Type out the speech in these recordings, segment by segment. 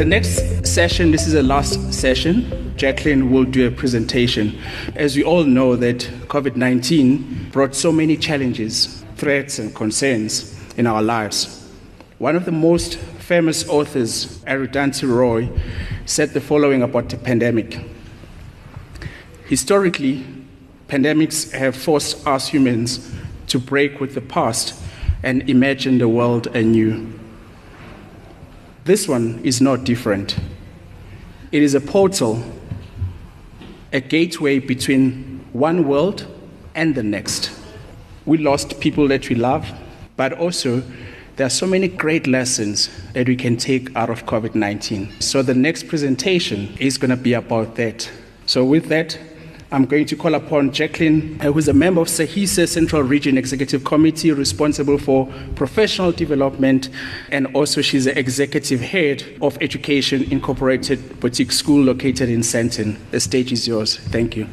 The next session, this is the last session. Jacqueline will do a presentation. As we all know that COVID-19 brought so many challenges, threats and concerns in our lives. One of the most famous authors, Arundhati Roy, said the following about the pandemic. Historically, pandemics have forced us humans to break with the past and imagine the world anew. This one is not different. It is a portal, a gateway between one world and the next. We lost people that we love, but also there are so many great lessons that we can take out of COVID 19. So the next presentation is going to be about that. So, with that, I'm going to call upon Jacqueline, uh, who is a member of SAHISA Central Region Executive Committee responsible for professional development, and also she's the executive head of Education Incorporated Boutique School located in Sandton. The stage is yours. Thank you.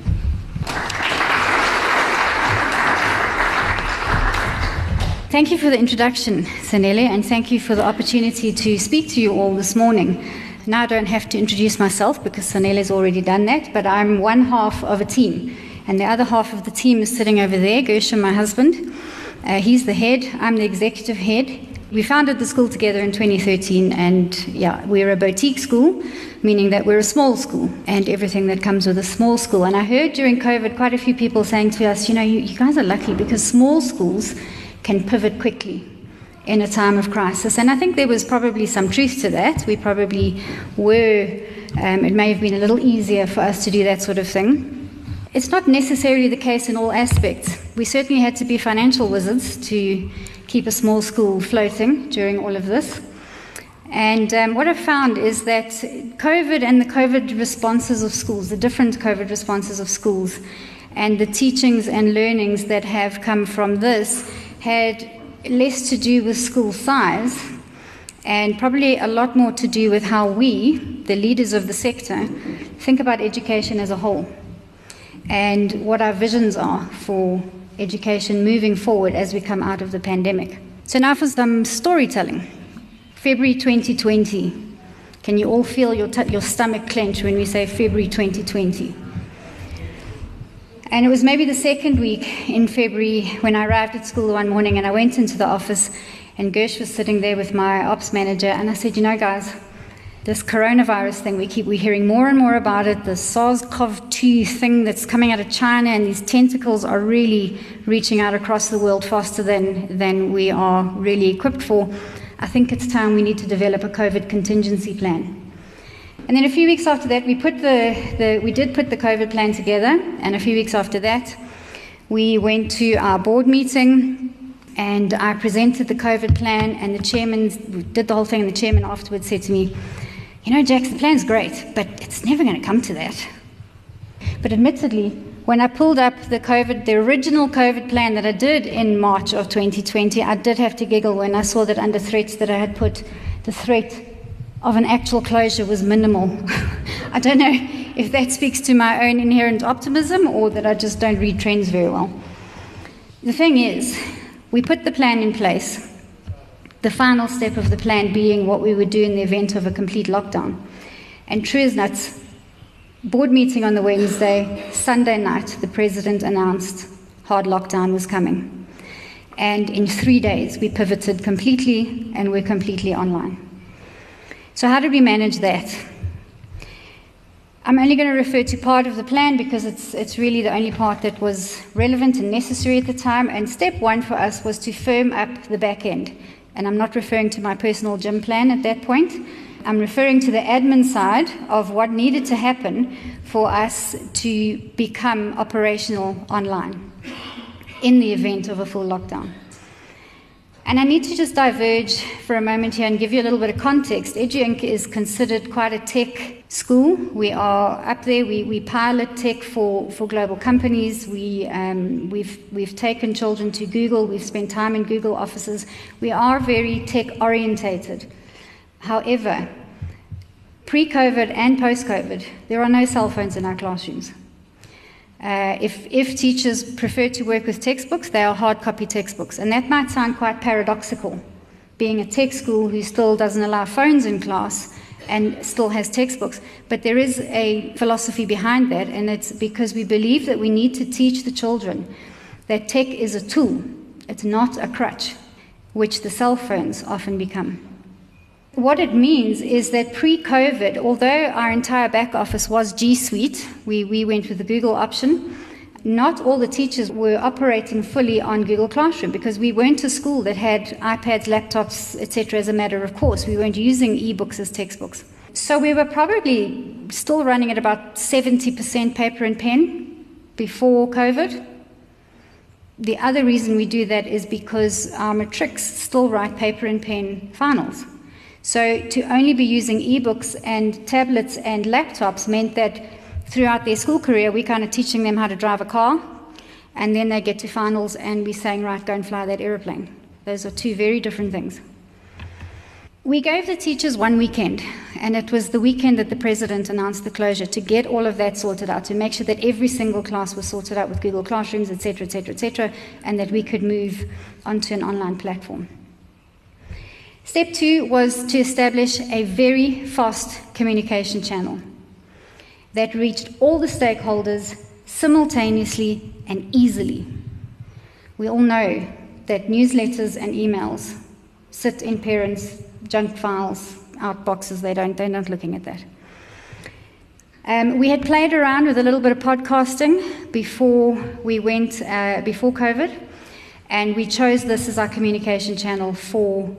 Thank you for the introduction, Sanele, and thank you for the opportunity to speak to you all this morning. Now I don't have to introduce myself because Sanele's already done that, but I'm one half of a team. And the other half of the team is sitting over there, Gershon, my husband. Uh, he's the head, I'm the executive head. We founded the school together in 2013, and yeah, we're a boutique school, meaning that we're a small school and everything that comes with a small school. And I heard during COVID quite a few people saying to us, you know, you, you guys are lucky because small schools can pivot quickly in a time of crisis. And I think there was probably some truth to that. We probably were, um, it may have been a little easier for us to do that sort of thing. It's not necessarily the case in all aspects. We certainly had to be financial wizards to keep a small school floating during all of this. And um, what I've found is that COVID and the COVID responses of schools, the different COVID responses of schools, and the teachings and learnings that have come from this had less to do with school size and probably a lot more to do with how we, the leaders of the sector, think about education as a whole and what our visions are for education moving forward as we come out of the pandemic. So, now for some storytelling. February 2020. Can you all feel your, t- your stomach clench when we say February 2020? And it was maybe the second week in February when I arrived at school one morning and I went into the office and Gersh was sitting there with my ops manager and I said, you know, guys, this coronavirus thing, we keep we're hearing more and more about it, the SARS-CoV-2 thing that's coming out of China and these tentacles are really reaching out across the world faster than, than we are really equipped for. I think it's time we need to develop a COVID contingency plan. And then a few weeks after that, we put the, the we did put the COVID plan together. And a few weeks after that, we went to our board meeting and I presented the COVID plan. And the chairman did the whole thing. And the chairman afterwards said to me, "You know, Jack, the plan's great, but it's never going to come to that." But admittedly, when I pulled up the COVID, the original COVID plan that I did in March of 2020, I did have to giggle when I saw that under threats that I had put the threat of an actual closure was minimal. I don't know if that speaks to my own inherent optimism or that I just don't read trends very well. The thing is, we put the plan in place, the final step of the plan being what we would do in the event of a complete lockdown. And true as nuts, board meeting on the Wednesday, Sunday night, the president announced hard lockdown was coming. And in three days, we pivoted completely and we're completely online. So, how did we manage that? I'm only going to refer to part of the plan because it's, it's really the only part that was relevant and necessary at the time. And step one for us was to firm up the back end. And I'm not referring to my personal gym plan at that point. I'm referring to the admin side of what needed to happen for us to become operational online in the event of a full lockdown. And I need to just diverge for a moment here and give you a little bit of context. EduInc is considered quite a tech school. We are up there. We, we pilot tech for, for global companies. We, um, we've, we've taken children to Google. We've spent time in Google offices. We are very tech orientated. However, pre COVID and post COVID, there are no cell phones in our classrooms. Uh, if, if teachers prefer to work with textbooks, they are hard copy textbooks. And that might sound quite paradoxical, being a tech school who still doesn't allow phones in class and still has textbooks. But there is a philosophy behind that, and it's because we believe that we need to teach the children that tech is a tool, it's not a crutch, which the cell phones often become. What it means is that pre COVID, although our entire back office was G Suite, we, we went with the Google option, not all the teachers were operating fully on Google Classroom because we weren't a school that had iPads, laptops, etc. as a matter of course. We weren't using ebooks as textbooks. So we were probably still running at about 70% paper and pen before COVID. The other reason we do that is because our matrics still write paper and pen finals. So to only be using ebooks and tablets and laptops meant that throughout their school career, we're kind of teaching them how to drive a car, and then they get to finals and we're saying, right, go and fly that aeroplane. Those are two very different things. We gave the teachers one weekend, and it was the weekend that the president announced the closure to get all of that sorted out, to make sure that every single class was sorted out with Google Classrooms, etc., etc., etc., and that we could move onto an online platform. Step two was to establish a very fast communication channel that reached all the stakeholders simultaneously and easily. We all know that newsletters and emails sit in parents' junk files, outboxes. They don't, they're not looking at that. Um, we had played around with a little bit of podcasting before we went, uh, before COVID, and we chose this as our communication channel for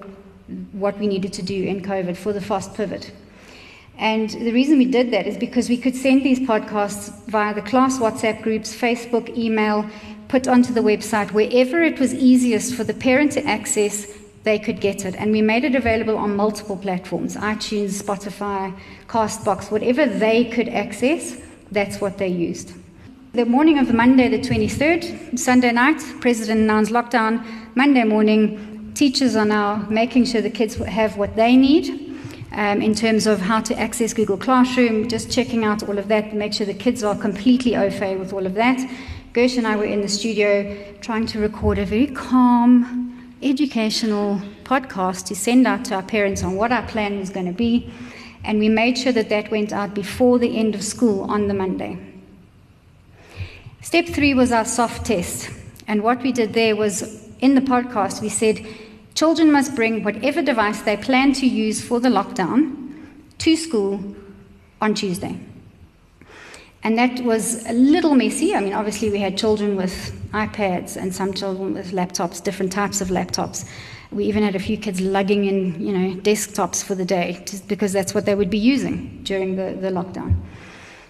what we needed to do in COVID for the fast pivot. And the reason we did that is because we could send these podcasts via the class WhatsApp groups, Facebook, email, put onto the website, wherever it was easiest for the parent to access, they could get it. And we made it available on multiple platforms iTunes, Spotify, Castbox, whatever they could access, that's what they used. The morning of Monday, the 23rd, Sunday night, President announced lockdown. Monday morning, Teachers are now making sure the kids have what they need um, in terms of how to access Google Classroom, just checking out all of that, make sure the kids are completely au fait with all of that. Gersh and I were in the studio trying to record a very calm, educational podcast to send out to our parents on what our plan was going to be. And we made sure that that went out before the end of school on the Monday. Step three was our soft test. And what we did there was in the podcast, we said, Children must bring whatever device they plan to use for the lockdown to school on Tuesday. And that was a little messy. I mean, obviously, we had children with iPads and some children with laptops, different types of laptops. We even had a few kids lugging in, you know, desktops for the day, just because that's what they would be using during the, the lockdown.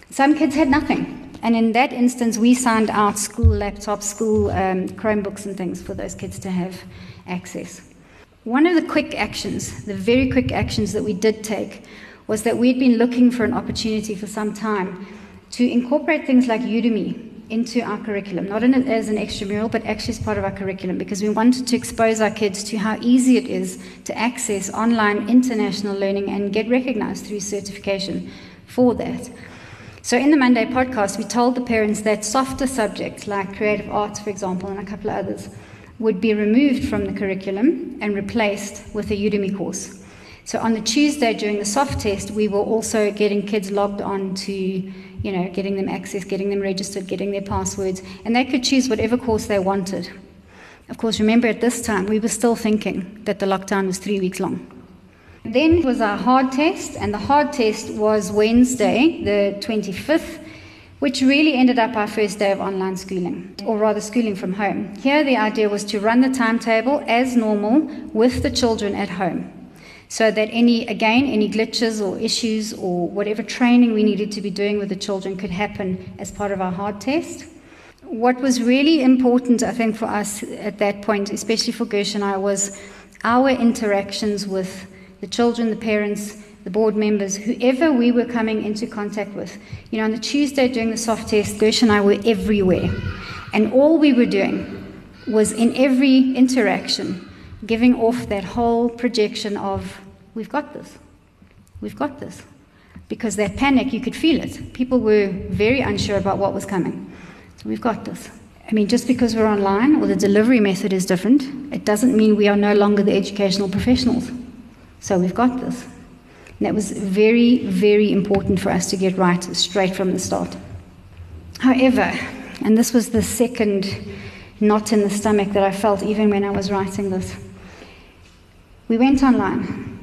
Some kids had nothing. And in that instance, we signed out school laptops, school um, Chromebooks, and things for those kids to have access. One of the quick actions, the very quick actions that we did take, was that we'd been looking for an opportunity for some time to incorporate things like Udemy into our curriculum, not an, as an extramural, but actually as part of our curriculum, because we wanted to expose our kids to how easy it is to access online international learning and get recognized through certification for that. So, in the Monday podcast, we told the parents that softer subjects like creative arts, for example, and a couple of others, would be removed from the curriculum and replaced with a Udemy course. So on the Tuesday during the soft test, we were also getting kids logged on to, you know, getting them access, getting them registered, getting their passwords, and they could choose whatever course they wanted. Of course, remember at this time, we were still thinking that the lockdown was three weeks long. Then was our hard test, and the hard test was Wednesday, the 25th, which really ended up our first day of online schooling, or rather schooling from home. Here, the idea was to run the timetable as normal with the children at home. So that any, again, any glitches or issues or whatever training we needed to be doing with the children could happen as part of our hard test. What was really important, I think, for us at that point, especially for Gersh and I, was our interactions with the children, the parents, the board members, whoever we were coming into contact with. You know, on the Tuesday during the soft test, Gersh and I were everywhere. And all we were doing was in every interaction giving off that whole projection of, we've got this, we've got this. Because that panic, you could feel it. People were very unsure about what was coming. So we've got this. I mean, just because we're online or the delivery method is different, it doesn't mean we are no longer the educational professionals. So we've got this. And that was very, very important for us to get right straight from the start. However, and this was the second knot in the stomach that I felt even when I was writing this, we went online.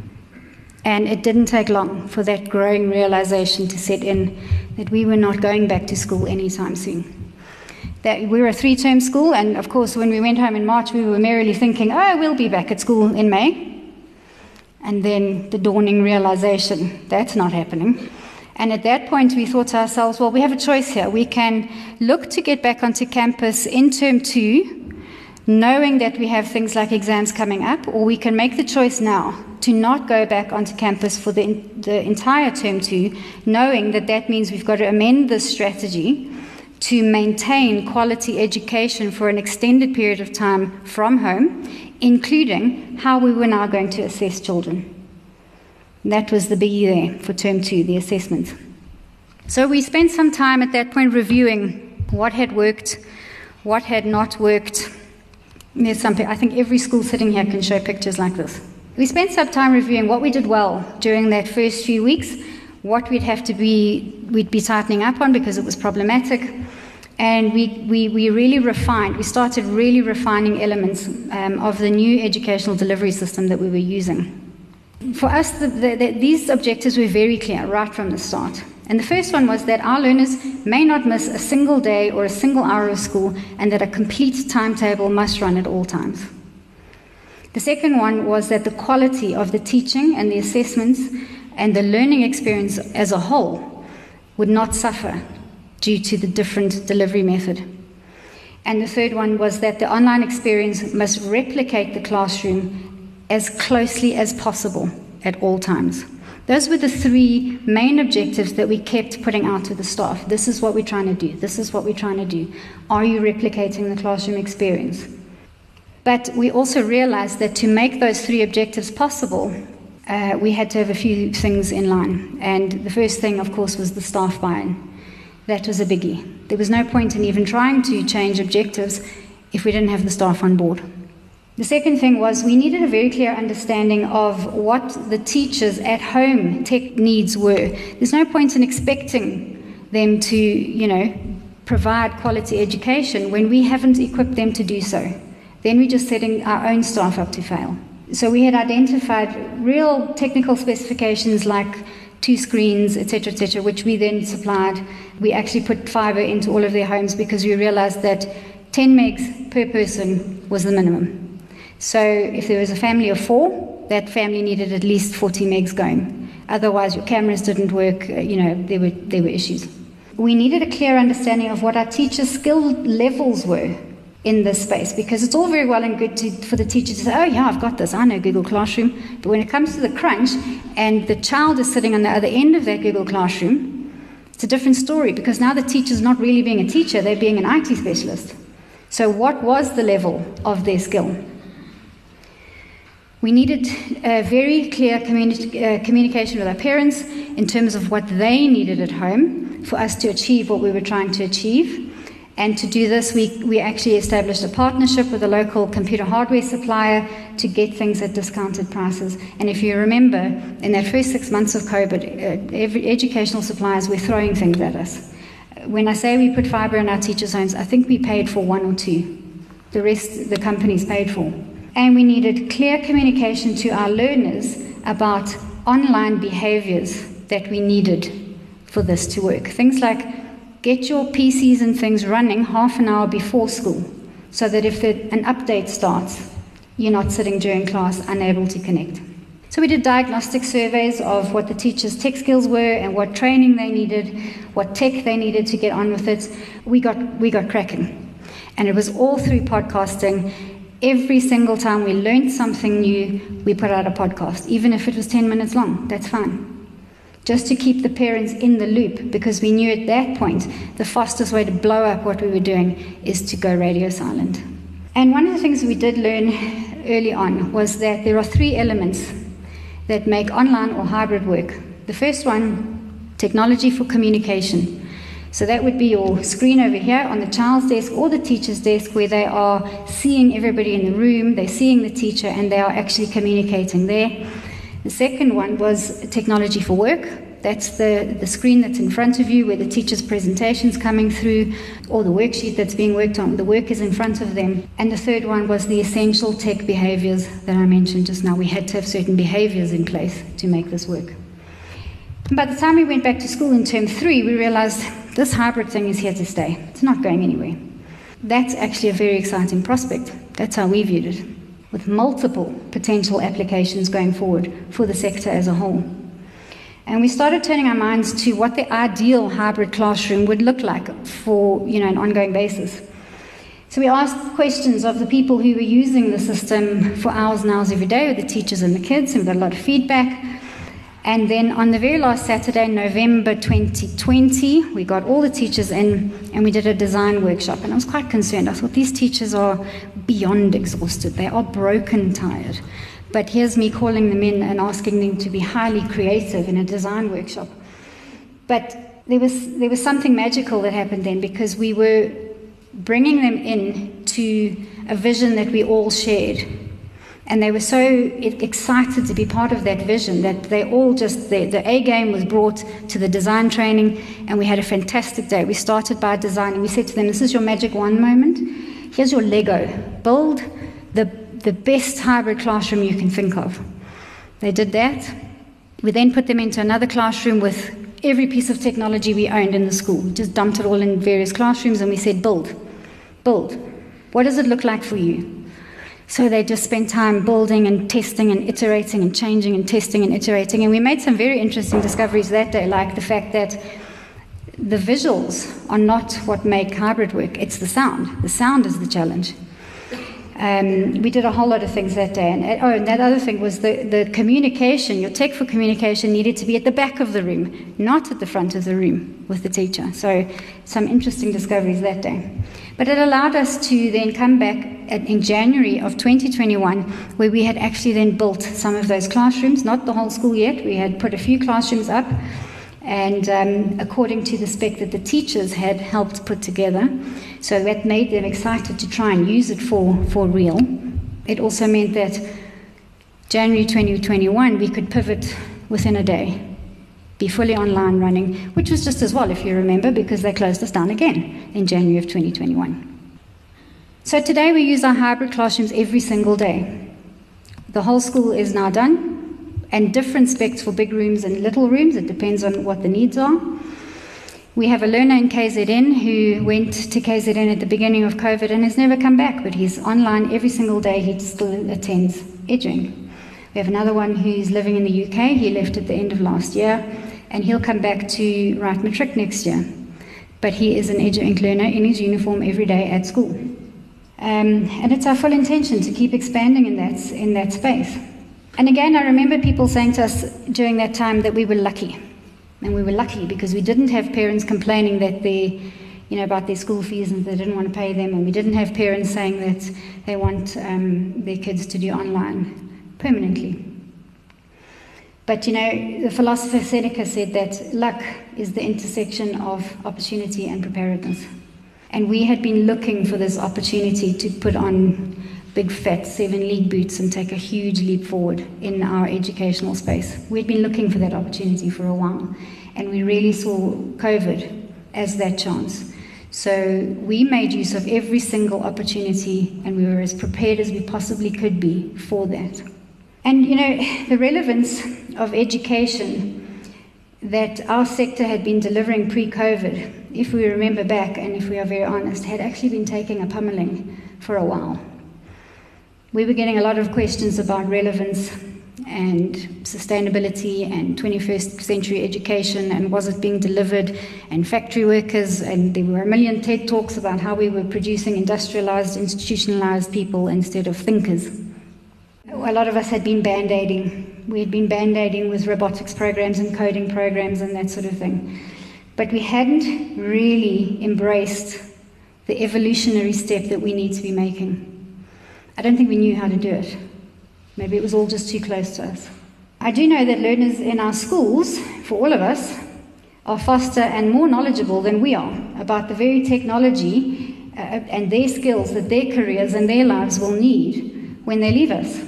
And it didn't take long for that growing realization to set in that we were not going back to school anytime soon. That we were a three term school, and of course, when we went home in March, we were merrily thinking, oh, we'll be back at school in May. And then the dawning realization that's not happening. And at that point, we thought to ourselves, well, we have a choice here. We can look to get back onto campus in term two, knowing that we have things like exams coming up, or we can make the choice now to not go back onto campus for the, the entire term two, knowing that that means we've got to amend the strategy to maintain quality education for an extended period of time from home, including how we were now going to assess children. That was the biggie there for term two, the assessment. So we spent some time at that point reviewing what had worked, what had not worked. There's something, I think every school sitting here can show pictures like this. We spent some time reviewing what we did well during that first few weeks, what we'd have to be, we'd be tightening up on because it was problematic. And we, we, we really refined, we started really refining elements um, of the new educational delivery system that we were using. For us, the, the, the, these objectives were very clear right from the start. And the first one was that our learners may not miss a single day or a single hour of school, and that a complete timetable must run at all times. The second one was that the quality of the teaching and the assessments and the learning experience as a whole would not suffer due to the different delivery method. And the third one was that the online experience must replicate the classroom as closely as possible at all times. Those were the three main objectives that we kept putting out to the staff. This is what we're trying to do. This is what we're trying to do. Are you replicating the classroom experience? But we also realized that to make those three objectives possible, uh, we had to have a few things in line. And the first thing, of course, was the staff buy in. That was a biggie. There was no point in even trying to change objectives if we didn't have the staff on board. The second thing was we needed a very clear understanding of what the teachers at home tech needs were. There's no point in expecting them to, you know, provide quality education when we haven't equipped them to do so then we're just setting our own staff up to fail. So we had identified real technical specifications like two screens, etc., etc., which we then supplied. We actually put fiber into all of their homes because we realized that 10 megs per person was the minimum. So if there was a family of four, that family needed at least 40 megs going. Otherwise, your cameras didn't work. Uh, you know, there were there were issues. We needed a clear understanding of what our teachers' skill levels were in this space because it's all very well and good to, for the teacher to say, oh, yeah, I've got this, I know Google Classroom. But when it comes to the crunch and the child is sitting on the other end of that Google Classroom, it's a different story because now the teacher's not really being a teacher, they're being an IT specialist. So, what was the level of their skill? We needed a very clear communi- uh, communication with our parents in terms of what they needed at home for us to achieve what we were trying to achieve. And to do this, we, we actually established a partnership with a local computer hardware supplier to get things at discounted prices. And if you remember, in that first six months of COVID, uh, every, educational suppliers were throwing things at us. When I say we put fiber in our teachers' homes, I think we paid for one or two. The rest, the companies paid for. And we needed clear communication to our learners about online behaviors that we needed for this to work. Things like Get your PCs and things running half an hour before school so that if an update starts, you're not sitting during class unable to connect. So we did diagnostic surveys of what the teachers' tech skills were and what training they needed, what tech they needed to get on with it. We got, we got cracking. And it was all through podcasting. Every single time we learned something new, we put out a podcast, even if it was 10 minutes long. That's fine just to keep the parents in the loop because we knew at that point the fastest way to blow up what we were doing is to go radio silent. And one of the things we did learn early on was that there are three elements that make online or hybrid work. The first one, technology for communication. So that would be your screen over here on the child's desk or the teacher's desk where they are seeing everybody in the room, they're seeing the teacher, and they are actually communicating there. The second one was technology for work. That's the, the screen that's in front of you where the teacher's presentation's coming through, or the worksheet that's being worked on. The work is in front of them. And the third one was the essential tech behaviors that I mentioned just now. We had to have certain behaviors in place to make this work. And by the time we went back to school in term three, we realized this hybrid thing is here to stay. It's not going anywhere. That's actually a very exciting prospect. That's how we viewed it, with multiple potential applications going forward for the sector as a whole. And we started turning our minds to what the ideal hybrid classroom would look like for you know, an ongoing basis. So we asked questions of the people who were using the system for hours and hours every day, with the teachers and the kids, and we got a lot of feedback. And then on the very last Saturday, November 2020, we got all the teachers in and we did a design workshop. And I was quite concerned. I thought these teachers are beyond exhausted, they are broken tired. But here's me calling them in and asking them to be highly creative in a design workshop. But there was, there was something magical that happened then because we were bringing them in to a vision that we all shared and they were so excited to be part of that vision that they all just, the, the A game was brought to the design training, and we had a fantastic day. We started by designing. We said to them, This is your magic one moment. Here's your Lego. Build the, the best hybrid classroom you can think of. They did that. We then put them into another classroom with every piece of technology we owned in the school. We just dumped it all in various classrooms, and we said, Build. Build. What does it look like for you? So they just spent time building and testing and iterating and changing and testing and iterating. And we made some very interesting discoveries that day, like the fact that the visuals are not what make hybrid work, it's the sound. The sound is the challenge. Um, we did a whole lot of things that day. And, oh, and that other thing was the, the communication. Your tech for communication needed to be at the back of the room, not at the front of the room with the teacher. So, some interesting discoveries that day. But it allowed us to then come back at, in January of 2021, where we had actually then built some of those classrooms, not the whole school yet. We had put a few classrooms up, and um, according to the spec that the teachers had helped put together. So that made them excited to try and use it for, for real. It also meant that January 2021, we could pivot within a day be fully online running, which was just as well, if you remember, because they closed us down again in January of 2021. So today we use our hybrid classrooms every single day. The whole school is now done, and different specs for big rooms and little rooms. It depends on what the needs are. We have a learner in KZN who went to KZN at the beginning of COVID and has never come back, but he's online every single day. He still attends EduInc. We have another one who's living in the UK. He left at the end of last year and he'll come back to write matric next year. But he is an EduInc learner in his uniform every day at school. Um, and it's our full intention to keep expanding in that, in that space. And again, I remember people saying to us during that time that we were lucky. And we were lucky because we didn't have parents complaining that they, you know, about their school fees and they didn't want to pay them. And we didn't have parents saying that they want um, their kids to do online permanently. But you know, the philosopher Seneca said that luck is the intersection of opportunity and preparedness. And we had been looking for this opportunity to put on big fat seven league boots and take a huge leap forward in our educational space. We'd been looking for that opportunity for a while, and we really saw COVID as that chance. So we made use of every single opportunity, and we were as prepared as we possibly could be for that. And you know, the relevance of education that our sector had been delivering pre COVID, if we remember back and if we are very honest, had actually been taking a pummeling for a while. We were getting a lot of questions about relevance and sustainability and 21st century education and was it being delivered and factory workers and there were a million TED talks about how we were producing industrialized, institutionalized people instead of thinkers a lot of us had been band aiding. We had been band aiding with robotics programs and coding programs and that sort of thing. But we hadn't really embraced the evolutionary step that we need to be making. I don't think we knew how to do it. Maybe it was all just too close to us. I do know that learners in our schools, for all of us, are faster and more knowledgeable than we are about the very technology uh, and their skills that their careers and their lives will need when they leave us.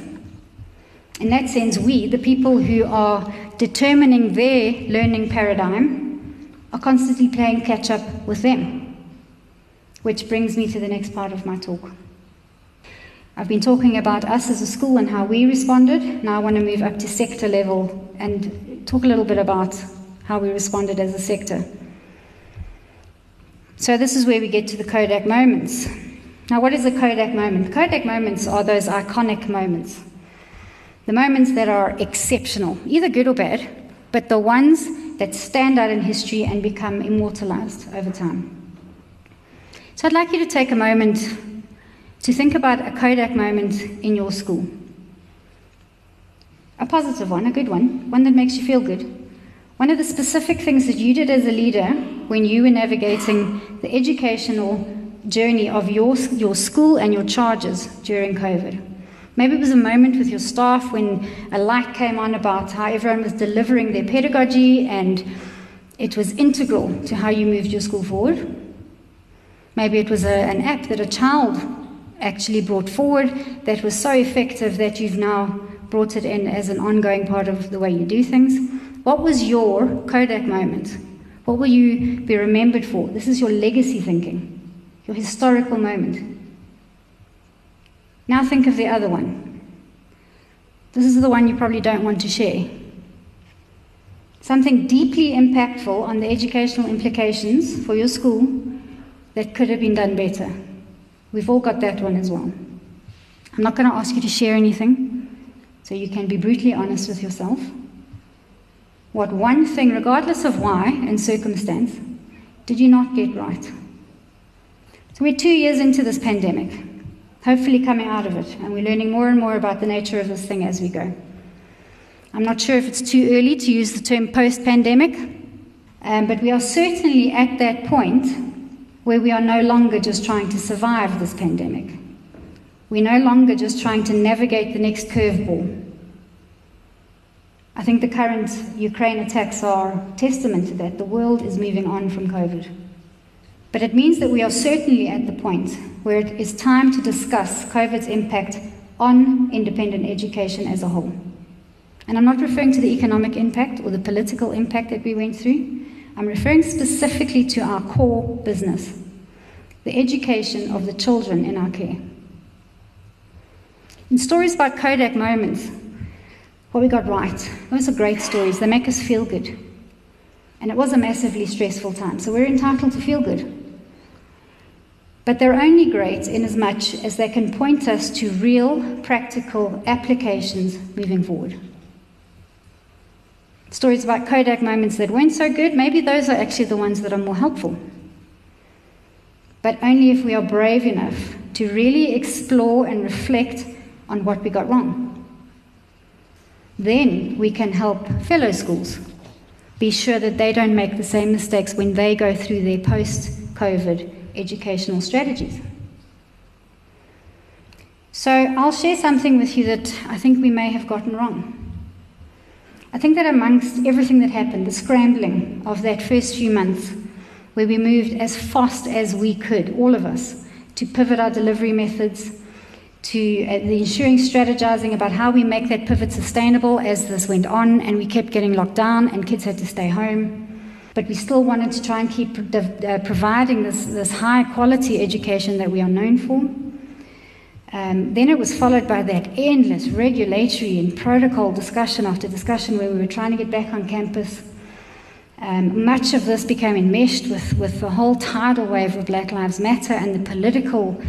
In that sense, we, the people who are determining their learning paradigm, are constantly playing catch up with them. Which brings me to the next part of my talk. I've been talking about us as a school and how we responded. Now I want to move up to sector level and talk a little bit about how we responded as a sector. So, this is where we get to the Kodak moments. Now, what is a Kodak moment? Kodak moments are those iconic moments. The moments that are exceptional, either good or bad, but the ones that stand out in history and become immortalized over time. So I'd like you to take a moment to think about a Kodak moment in your school. A positive one, a good one, one that makes you feel good. One of the specific things that you did as a leader when you were navigating the educational journey of your, your school and your charges during COVID. Maybe it was a moment with your staff when a light came on about how everyone was delivering their pedagogy and it was integral to how you moved your school forward. Maybe it was a, an app that a child actually brought forward that was so effective that you've now brought it in as an ongoing part of the way you do things. What was your Kodak moment? What will you be remembered for? This is your legacy thinking, your historical moment. Now think of the other one. This is the one you probably don't want to share. Something deeply impactful on the educational implications for your school that could have been done better. We've all got that one as well. I'm not going to ask you to share anything, so you can be brutally honest with yourself. What one thing, regardless of why and circumstance, did you not get right? So we're two years into this pandemic hopefully coming out of it. And we're learning more and more about the nature of this thing as we go. I'm not sure if it's too early to use the term post pandemic, um, but we are certainly at that point where we are no longer just trying to survive this pandemic. We're no longer just trying to navigate the next curveball. I think the current Ukraine attacks are testament to that. The world is moving on from COVID. But it means that we are certainly at the point where it is time to discuss COVID's impact on independent education as a whole. And I'm not referring to the economic impact or the political impact that we went through. I'm referring specifically to our core business, the education of the children in our care. In stories about Kodak moments, what we got right, those are great stories. They make us feel good. And it was a massively stressful time, so we're entitled to feel good. But they're only great in as much as they can point us to real, practical applications moving forward. Stories about Kodak moments that weren't so good, maybe those are actually the ones that are more helpful. But only if we are brave enough to really explore and reflect on what we got wrong. Then we can help fellow schools be sure that they don't make the same mistakes when they go through their post COVID educational strategies. So I'll share something with you that I think we may have gotten wrong. I think that amongst everything that happened, the scrambling of that first few months, where we moved as fast as we could, all of us, to pivot our delivery methods, to uh, the ensuring strategizing about how we make that pivot sustainable as this went on, and we kept getting locked down, and kids had to stay home but we still wanted to try and keep uh, providing this, this high quality education that we are known for. Um, then it was followed by that endless regulatory and protocol discussion after discussion where we were trying to get back on campus. Um, much of this became enmeshed with, with the whole tidal wave of Black Lives Matter and the political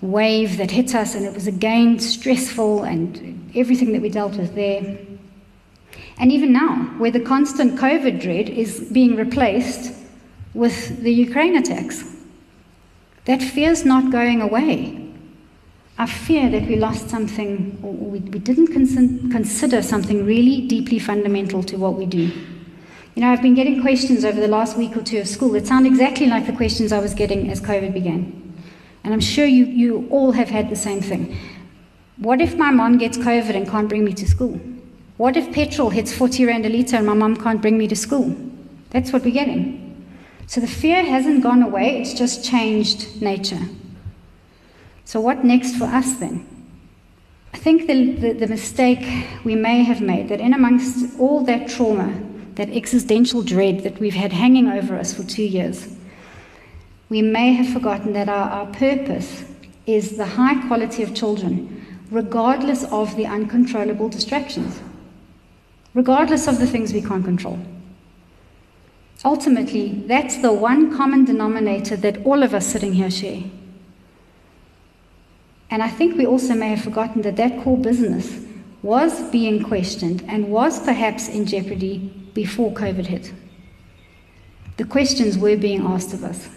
wave that hit us, and it was again stressful and everything that we dealt with there. And even now, where the constant COVID dread is being replaced with the Ukraine attacks, that fear's not going away. I fear that we lost something, or we, we didn't cons- consider something really deeply fundamental to what we do. You know, I've been getting questions over the last week or two of school that sound exactly like the questions I was getting as COVID began. And I'm sure you, you all have had the same thing. What if my mom gets COVID and can't bring me to school? What if petrol hits 40 rand a litre and my mum can't bring me to school? That's what we're getting. So the fear hasn't gone away, it's just changed nature. So, what next for us then? I think the, the, the, mistake we may have made that in amongst all that trauma, that existential dread that we've had hanging over us for two years, we may have forgotten that our, our purpose is the high quality of children, regardless of the uncontrollable distractions, regardless of the things we can't control. Ultimately, that's the one common denominator that all of us sitting here share. And I think we also may have forgotten that that core business was being questioned and was perhaps in jeopardy before COVID hit. The questions were being asked of us.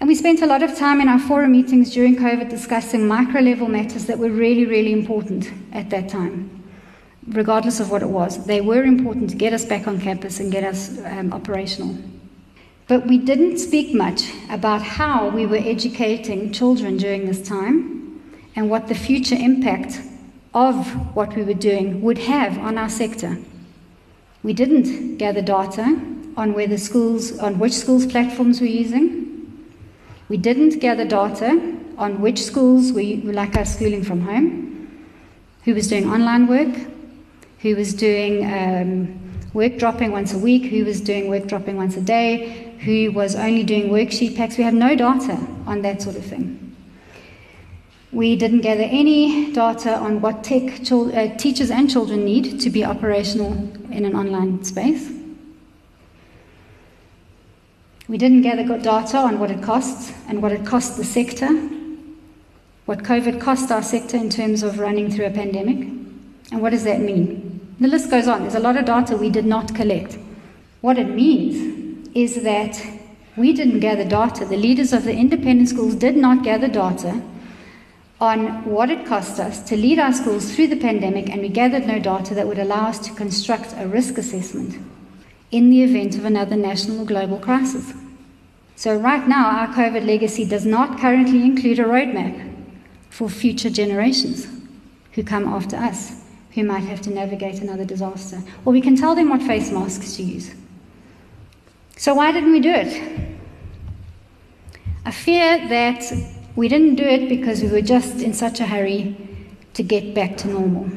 And we spent a lot of time in our forum meetings during COVID discussing micro level matters that were really, really important at that time regardless of what it was. They were important to get us back on campus and get us um, operational. But we didn't speak much about how we were educating children during this time and what the future impact of what we were doing would have on our sector. We didn't gather data on schools, on which schools platforms we're using. We didn't gather data on which schools were like our schooling from home, who was doing online work, who was doing um, work dropping once a week, who was doing work dropping once a day, who was only doing worksheet packs. We have no data on that sort of thing. We didn't gather any data on what tech uh, teachers and children need to be operational in an online space. We didn't gather good data on what it costs and what it cost the sector, what COVID cost our sector in terms of running through a pandemic, and what does that mean? The list goes on. There's a lot of data we did not collect. What it means is that we didn't gather data. The leaders of the independent schools did not gather data on what it cost us to lead our schools through the pandemic, and we gathered no data that would allow us to construct a risk assessment in the event of another national or global crisis. So, right now, our COVID legacy does not currently include a roadmap for future generations who come after us who might have to navigate another disaster. Or we can tell them what face masks to use. So, why didn't we do it? I fear that we didn't do it because we were just in such a hurry to get back to normal.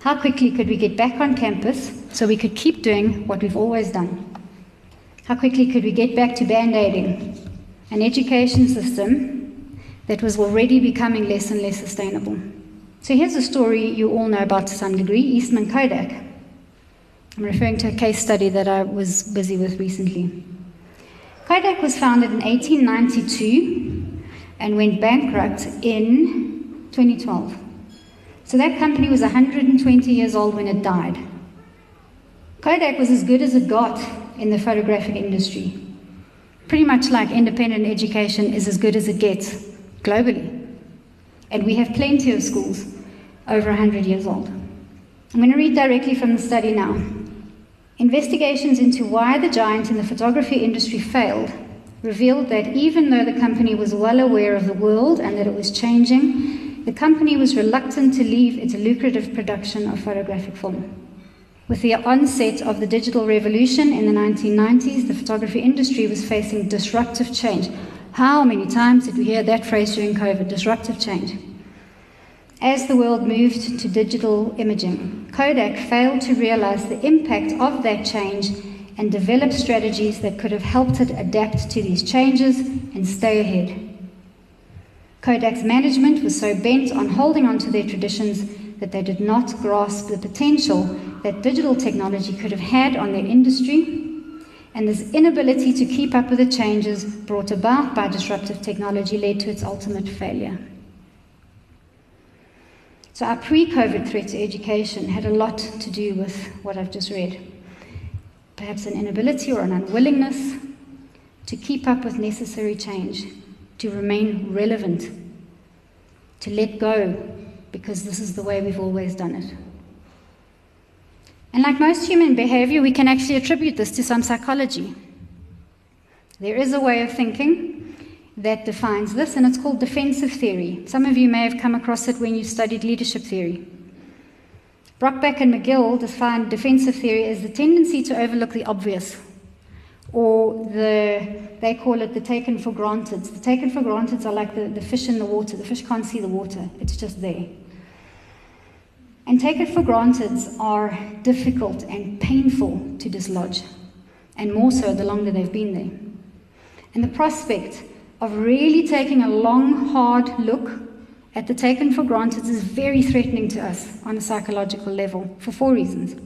How quickly could we get back on campus so we could keep doing what we've always done? How quickly could we get back to band aiding an education system that was already becoming less and less sustainable? So here's a story you all know about to some degree Eastman Kodak. I'm referring to a case study that I was busy with recently. Kodak was founded in 1892 and went bankrupt in 2012. So that company was 120 years old when it died. Kodak was as good as it got in the photographic industry. Pretty much like independent education is as good as it gets globally. And we have plenty of schools over 100 years old. I'm going to read directly from the study now. Investigations into why the giant in the photography industry failed revealed that even though the company was well aware of the world and that it was changing, the company was reluctant to leave its lucrative production of photographic film. With the onset of the digital revolution in the 1990s, the photography industry was facing disruptive change, how many times did we hear that phrase during COVID? Disruptive change. As the world moved to digital imaging, Kodak failed to realize the impact of that change and develop strategies that could have helped it adapt to these changes and stay ahead. Kodak's management was so bent on holding on to their traditions that they did not grasp the potential that digital technology could have had on their industry and this inability to keep up with the changes brought about by disruptive technology led to its ultimate failure. So, our pre COVID threat to education had a lot to do with what I've just read. Perhaps an inability or an unwillingness to keep up with necessary change, to remain relevant, to let go, because this is the way we've always done it. And like most human behavior, we can actually attribute this to some psychology. There is a way of thinking that defines this, and it's called defensive theory. Some of you may have come across it when you studied leadership theory. Brockbank and McGill define defensive theory as the tendency to overlook the obvious, or the, they call it the taken for granted. The taken for granted are like the, the fish in the water. The fish can't see the water, it's just there. And taken for granted are difficult and painful to dislodge, and more so the longer they've been there. And the prospect of really taking a long, hard look at the taken for granted is very threatening to us on a psychological level for four reasons.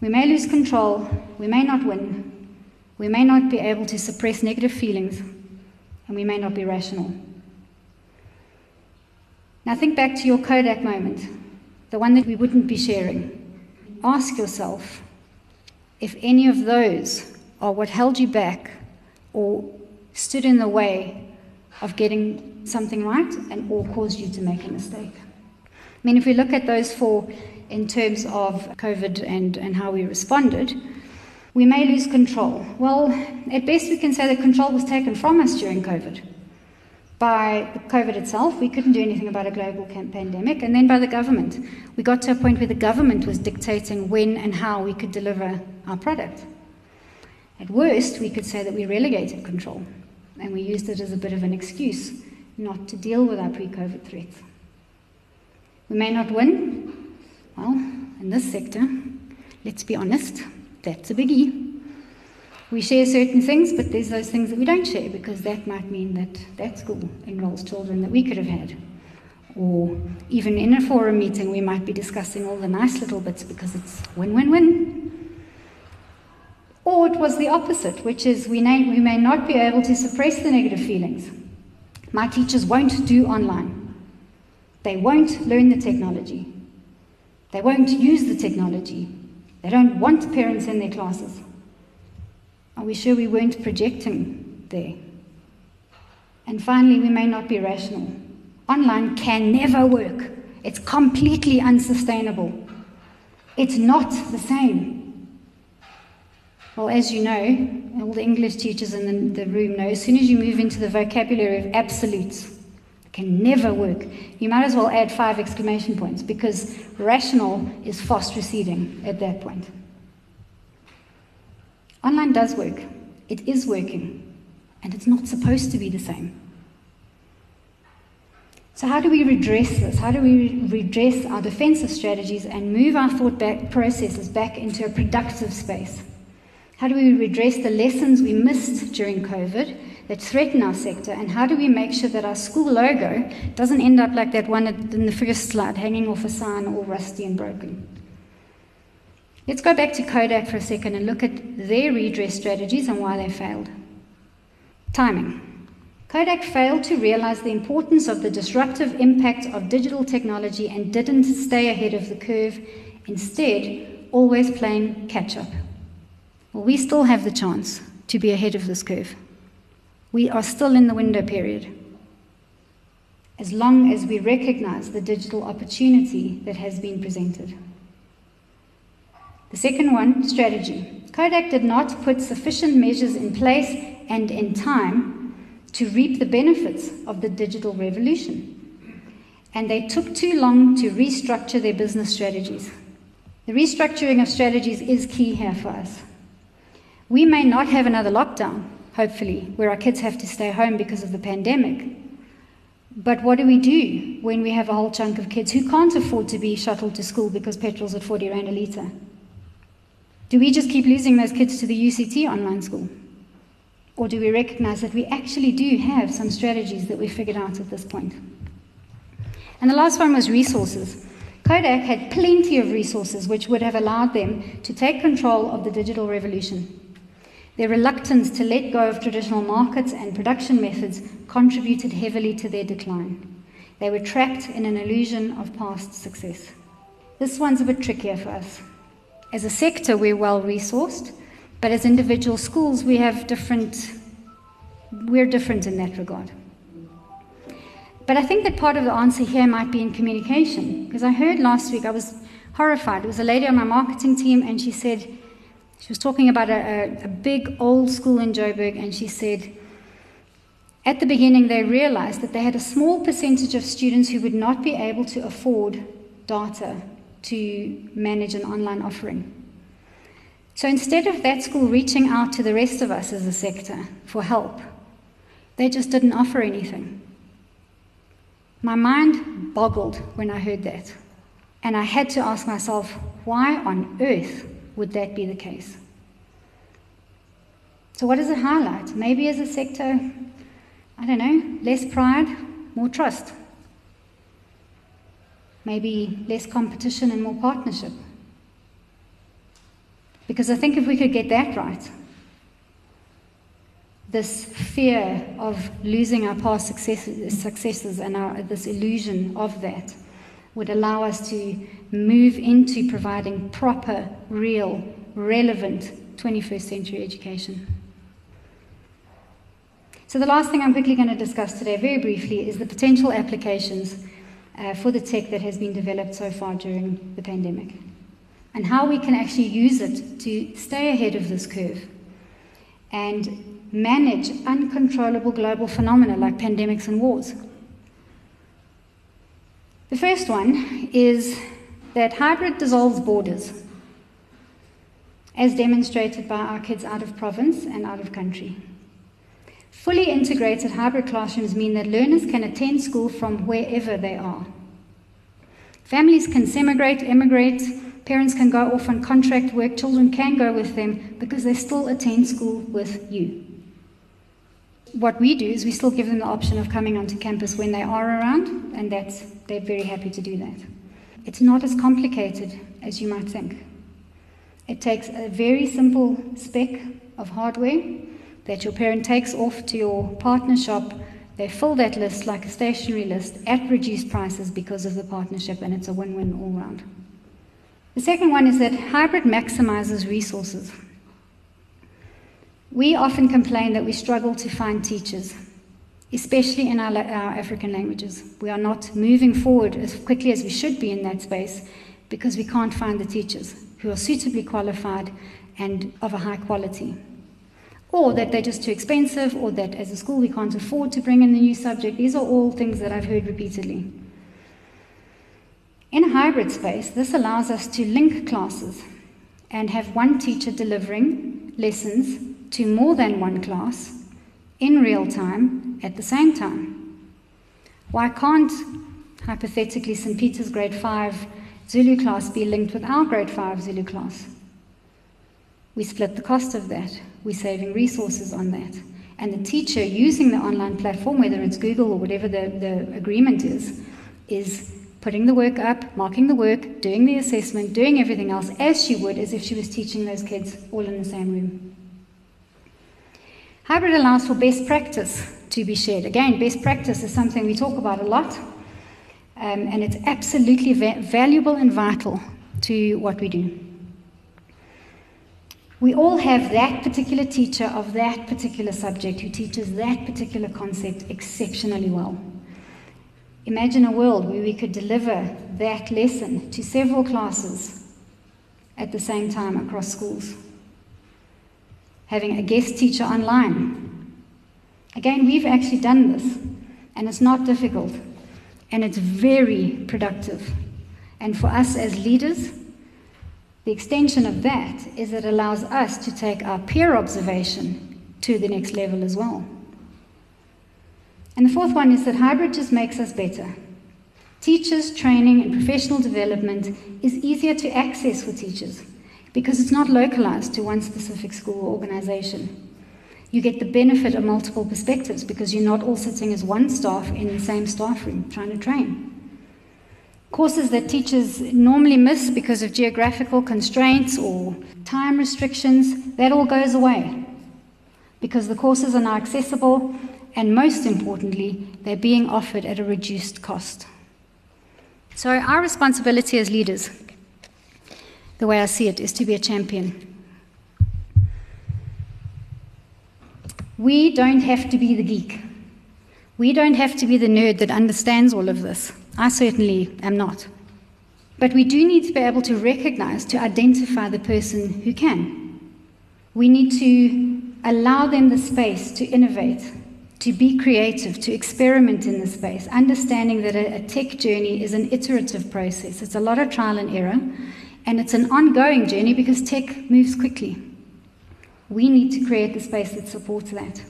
We may lose control, we may not win, we may not be able to suppress negative feelings, and we may not be rational. Now, think back to your Kodak moment, the one that we wouldn't be sharing. Ask yourself if any of those are what held you back or stood in the way of getting something right and or caused you to make a mistake. I mean, if we look at those four in terms of COVID and, and how we responded, we may lose control. Well, at best, we can say that control was taken from us during COVID. By COVID itself, we couldn't do anything about a global pandemic, and then by the government. We got to a point where the government was dictating when and how we could deliver our product. At worst, we could say that we relegated control, and we used it as a bit of an excuse not to deal with our pre COVID threats. We may not win. Well, in this sector, let's be honest, that's a biggie. We share certain things, but there's those things that we don't share because that might mean that that school enrolls children that we could have had. Or even in a forum meeting, we might be discussing all the nice little bits because it's win win win. Or it was the opposite, which is we may, we may not be able to suppress the negative feelings. My teachers won't do online, they won't learn the technology, they won't use the technology, they don't want parents in their classes. Are we sure we weren't projecting there? And finally, we may not be rational. Online can never work. It's completely unsustainable. It's not the same. Well, as you know, all the English teachers in the, the room know, as soon as you move into the vocabulary of absolutes, it can never work. You might as well add five exclamation points because rational is fast receding at that point. Online does work, it is working, and it's not supposed to be the same. So, how do we redress this? How do we redress our defensive strategies and move our thought back processes back into a productive space? How do we redress the lessons we missed during COVID that threaten our sector? And how do we make sure that our school logo doesn't end up like that one in the first slide, hanging off a sign all rusty and broken? Let's go back to Kodak for a second and look at their redress strategies and why they failed. Timing. Kodak failed to realize the importance of the disruptive impact of digital technology and didn't stay ahead of the curve, instead, always playing catch up. Well, we still have the chance to be ahead of this curve. We are still in the window period. As long as we recognize the digital opportunity that has been presented. The second one, strategy. Kodak did not put sufficient measures in place and in time to reap the benefits of the digital revolution. And they took too long to restructure their business strategies. The restructuring of strategies is key here for us. We may not have another lockdown, hopefully, where our kids have to stay home because of the pandemic. But what do we do when we have a whole chunk of kids who can't afford to be shuttled to school because petrol's at 40 Rand a litre? Do we just keep losing those kids to the UCT online school? Or do we recognize that we actually do have some strategies that we've figured out at this point? And the last one was resources. Kodak had plenty of resources which would have allowed them to take control of the digital revolution. Their reluctance to let go of traditional markets and production methods contributed heavily to their decline. They were trapped in an illusion of past success. This one's a bit trickier for us. As a sector, we're well resourced, but as individual schools, we have different, we're different in that regard. But I think that part of the answer here might be in communication, because I heard last week, I was horrified. It was a lady on my marketing team, and she said, she was talking about a, a, big old school in Joburg, and she said, at the beginning, they realized that they had a small percentage of students who would not be able to afford data to manage an online offering. So instead of that school reaching out to the rest of us as a sector for help, they just didn't offer anything. My mind boggled when I heard that. And I had to ask myself, why on earth would that be the case? So, what does it highlight? Maybe as a sector, I don't know, less pride, more trust. Maybe less competition and more partnership. Because I think if we could get that right, this fear of losing our past successes, successes and our, this illusion of that would allow us to move into providing proper, real, relevant 21st century education. So, the last thing I'm quickly going to discuss today, very briefly, is the potential applications uh, for the tech that has been developed so far during the pandemic and how we can actually use it to stay ahead of this curve and manage uncontrollable global phenomena like pandemics and wars. The first one is that hybrid dissolves borders, as demonstrated by our kids out of province and out of country. Fully integrated hybrid classrooms mean that learners can attend school from wherever they are. Families can semigrate, emigrate, parents can go off on contract work, children can go with them because they still attend school with you. What we do is we still give them the option of coming onto campus when they are around, and that's, they're very happy to do that. It's not as complicated as you might think. It takes a very simple spec of hardware that your parent takes off to your partner shop they fill that list like a stationary list at reduced prices because of the partnership, and it's a win win all round. The second one is that hybrid maximizes resources. We often complain that we struggle to find teachers, especially in our, our, African languages. We are not moving forward as quickly as we should be in that space because we can't find the teachers who are suitably qualified and of a high quality or that they're just too expensive, or that as a school we can't afford to bring in the new subject. These are all things that I've heard repeatedly. In a hybrid space, this allows us to link classes and have one teacher delivering lessons to more than one class in real time at the same time. Why can't, hypothetically, St. Peter's grade 5 Zulu class be linked with our grade 5 Zulu class? We split the cost of that. We're saving resources on that. And the teacher using the online platform, whether it's Google or whatever the, the agreement is, is putting the work up, marking the work, doing the assessment, doing everything else as she would as if she was teaching those kids all in the same room. Hybrid allows for best practice to be shared. Again, best practice is something we talk about a lot, um, and it's absolutely va- valuable and vital to what we do. We all have that particular teacher of that particular subject who teaches that particular concept exceptionally well. Imagine a world where we could deliver that lesson to several classes at the same time across schools. Having a guest teacher online. Again, we've actually done this, and it's not difficult, and it's very productive. And for us as leaders, the extension of that is it allows us to take our peer observation to the next level as well. And the fourth one is that hybrid just makes us better. Teachers' training and professional development is easier to access for teachers because it's not localized to one specific school or organization. You get the benefit of multiple perspectives because you're not all sitting as one staff in the same staff room trying to train. Courses that teachers normally miss because of geographical constraints or time restrictions, that all goes away because the courses are now accessible and most importantly, they're being offered at a reduced cost. So, our responsibility as leaders, the way I see it, is to be a champion. We don't have to be the geek. We don't have to be the nerd that understands all of this. I certainly am not. But we do need to be able to recognize, to identify the person who can. We need to allow them the space to innovate, to be creative, to experiment in the space, understanding that a, tech journey is an iterative process. It's a lot of trial and error, And it's an ongoing journey because tech moves quickly. We need to create the space that supports that.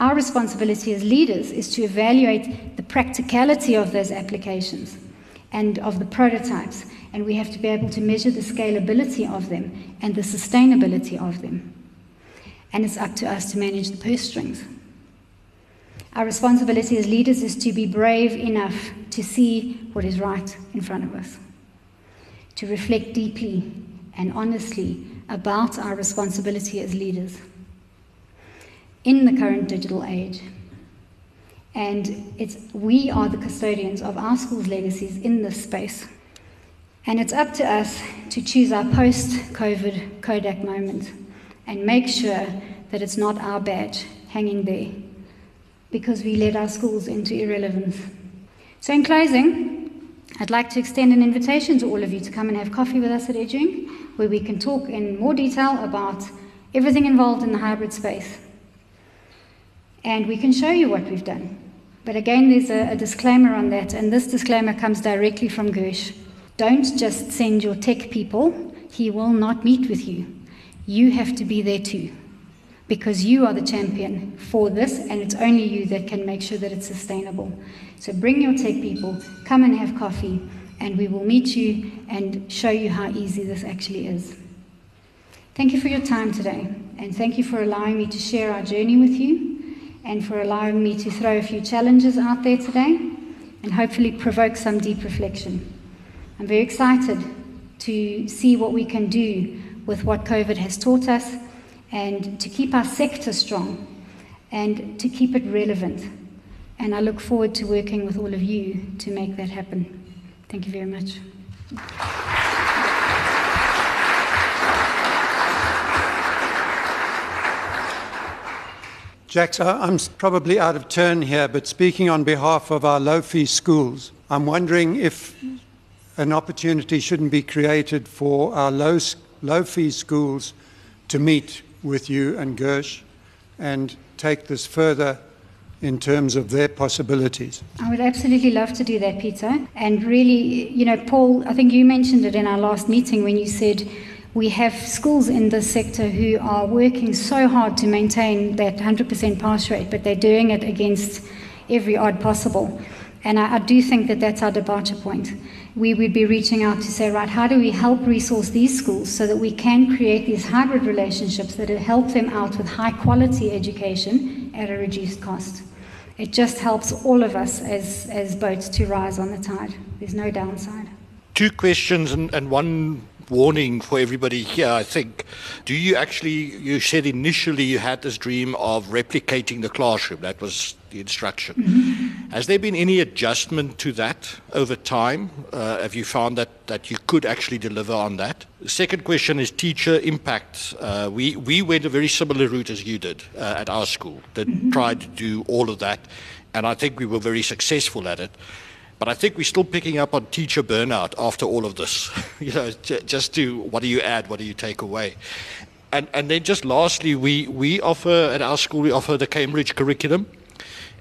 Our responsibility as leaders is to evaluate the practicality of those applications and of the prototypes, and we have to be able to measure the scalability of them and the sustainability of them. And it's up to us to manage the purse strings. Our responsibility as leaders is to be brave enough to see what is right in front of us, to reflect deeply and honestly about our responsibility as leaders in the current digital age. And it's, we are the custodians of our school's legacies in this space. And it's up to us to choose our post COVID Kodak moment and make sure that it's not our badge hanging there because we led our schools into irrelevance. So, in closing, I'd like to extend an invitation to all of you to come and have coffee with us at EduInc, where we can talk in more detail about everything involved in the hybrid space. And we can show you what we've done. But again, there's a, a disclaimer on that, and this disclaimer comes directly from Gersh. Don't just send your tech people, he will not meet with you. You have to be there too because you are the champion for this, and it's only you that can make sure that it's sustainable. So bring your tech people, come and have coffee, and we will meet you and show you how easy this actually is. Thank you for your time today, and thank you for allowing me to share our journey with you, and for allowing me to throw a few challenges out there today, and hopefully provoke some deep reflection. I'm very excited to see what we can do with what COVID has taught us and to keep our sector strong and to keep it relevant. And I look forward to working with all of you to make that happen. Thank you very much. JAXA, I'm probably out of turn here, but speaking on behalf of our low fee schools, I'm wondering if an opportunity shouldn't be created for our low, low fee schools to meet with you and Gersh and take this further in terms of their possibilities. I would absolutely love to do that, Peter. And really, you know, Paul, I think you mentioned it in our last meeting when you said we have schools in this sector who are working so hard to maintain that 100% pass rate, but they're doing it against every odd possible. And I, I do think that that's our departure point we would be reaching out to say, right, how do we help resource these schools so that we can create these hybrid relationships that help them out with high quality education at a reduced cost? It just helps all of us as, as boats to rise on the tide. There's no downside. Two questions and, and one warning for everybody here, I think. Do you actually, you said initially you had this dream of replicating the classroom. That was the instruction. Mm-hmm. Has there been any adjustment to that over time? Uh, have you found that, that you could actually deliver on that? The second question is teacher impact. Uh, we, we went a very similar route as you did uh, at our school, that mm-hmm. tried to do all of that, and I think we were very successful at it. But I think we're still picking up on teacher burnout after all of this. you know, just to what do you add, what do you take away? And, and then just lastly, we, we offer at our school, we offer the Cambridge curriculum.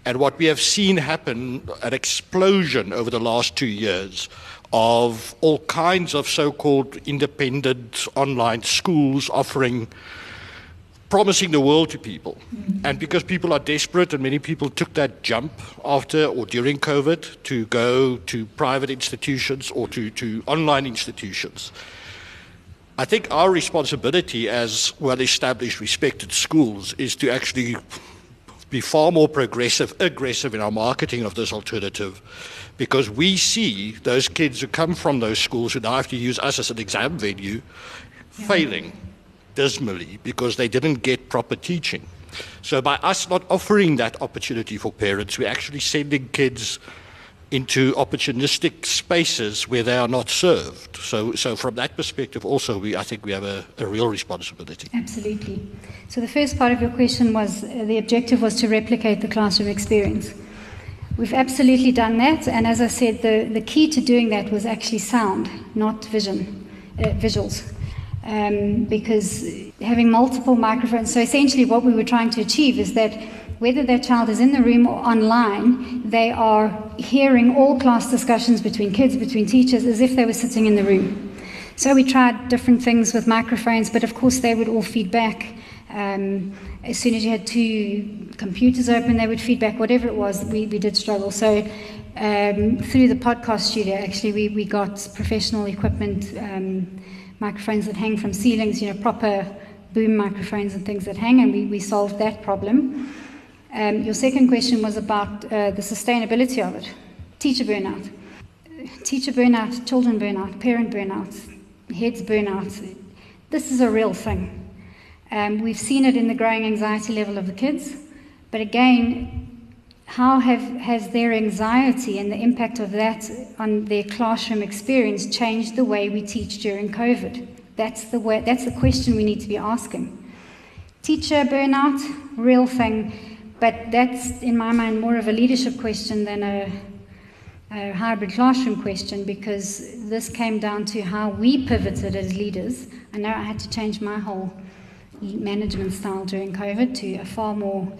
And what we have seen happen, an explosion over the last two years of all kinds of so called independent online schools offering promising the world to people. Mm-hmm. And because people are desperate, and many people took that jump after or during COVID to go to private institutions or to, to online institutions. I think our responsibility as well established, respected schools is to actually be far more progressive, aggressive in our marketing of this alternative because we see those kids who come from those schools who now have to use us as an exam venue yeah. failing dismally because they didn't get proper teaching. So by us not offering that opportunity for parents, we're actually sending kids into opportunistic spaces where they are not served. So, so from that perspective, also, we, I think we have a, a real responsibility. Absolutely. So the first part of your question was uh, the objective was to replicate the classroom experience. We've absolutely done that, and as I said, the, the key to doing that was actually sound, not vision, uh, visuals um, because having multiple microphones. So essentially, what we were trying to achieve is that whether their child is in the room or online, they are hearing all class discussions between kids, between teachers, as if they were sitting in the room. So we tried different things with microphones, but of course they would all feed back. Um, as soon as you had two computers open, they would feedback, whatever it was, we, we did struggle. So um, through the podcast studio, actually, we, we got professional equipment, um, microphones that hang from ceilings, you know, proper boom microphones and things that hang, and we, we solved that problem. Um, your second question was about uh, the sustainability of it. Teacher burnout. Teacher burnout, children burnout, parent burnout, heads burnout. This is a real thing. Um, we've seen it in the growing anxiety level of the kids, but again, how have, has their anxiety and the impact of that on their classroom experience changed the way we teach during COVID? That's the, way, that's the question we need to be asking. Teacher burnout, real thing, but that's in my mind more of a leadership question than a, a hybrid classroom question because this came down to how we pivoted as leaders. I know I had to change my whole management style during COVID to a far more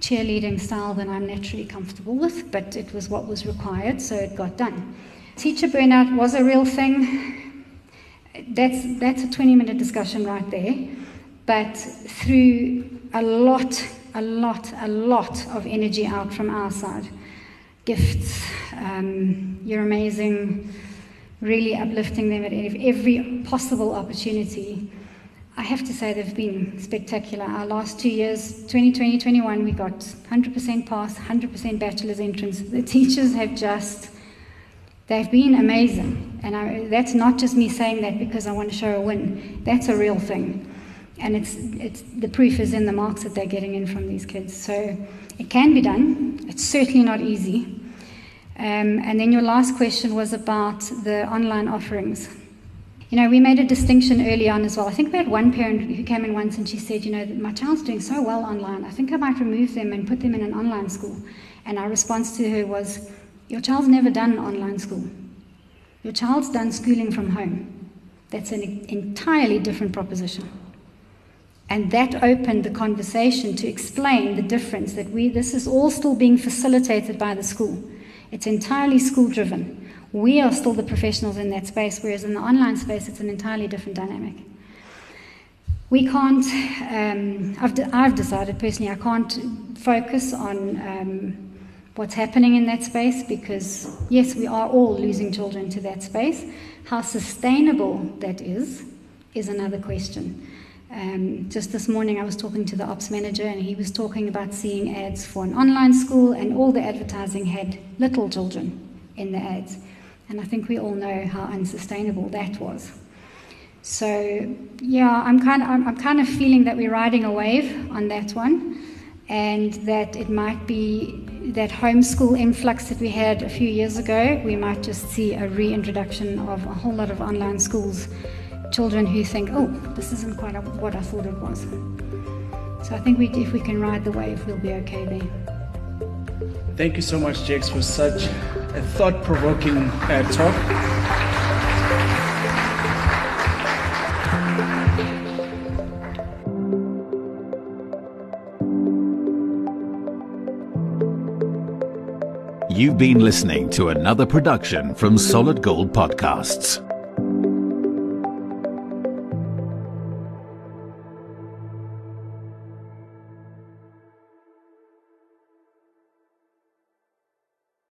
cheerleading style than I'm naturally comfortable with, but it was what was required, so it got done. Teacher burnout was a real thing. That's, that's a 20 minute discussion right there. But through a lot, a lot, a lot of energy out from our side, gifts, um, you're amazing, really uplifting them at every possible opportunity I have to say they've been spectacular. Our last two years, 2020, 21, we got 100% pass, 100% bachelor's entrance. The teachers have just, they've been amazing. And I, that's not just me saying that because I want to show a win. That's a real thing. And it's, it's, the proof is in the marks that they're getting in from these kids. So it can be done. It's certainly not easy. Um, and then your last question was about the online offerings. You know, we made a distinction early on as well. I think we had one parent who came in once and she said, you know, my child's doing so well online. I think I might remove them and put them in an online school. And our response to her was, your child's never done online school. Your child's done schooling from home. That's an entirely different proposition. And that opened the conversation to explain the difference that we, this is all still being facilitated by the school. It's entirely school driven we are still the professionals in that space, whereas in the online space, it's an entirely different dynamic. We can't, um, I've, de- I've, decided personally, I can't focus on um, what's happening in that space because, yes, we are all losing children to that space. How sustainable that is, is another question. Um, just this morning, I was talking to the ops manager, and he was talking about seeing ads for an online school, and all the advertising had little children in the ads. And I think we all know how unsustainable that was. So yeah, I'm kind of I'm, I'm kind of feeling that we're riding a wave on that one, and that it might be that homeschool influx that we had a few years ago. We might just see a reintroduction of a whole lot of online schools. Children who think, oh, this isn't quite what I thought it was. So I think we, if we can ride the wave, we'll be okay there. Thank you so much, Jax, for such a thought provoking uh, talk. You've been listening to another production from Solid Gold Podcasts.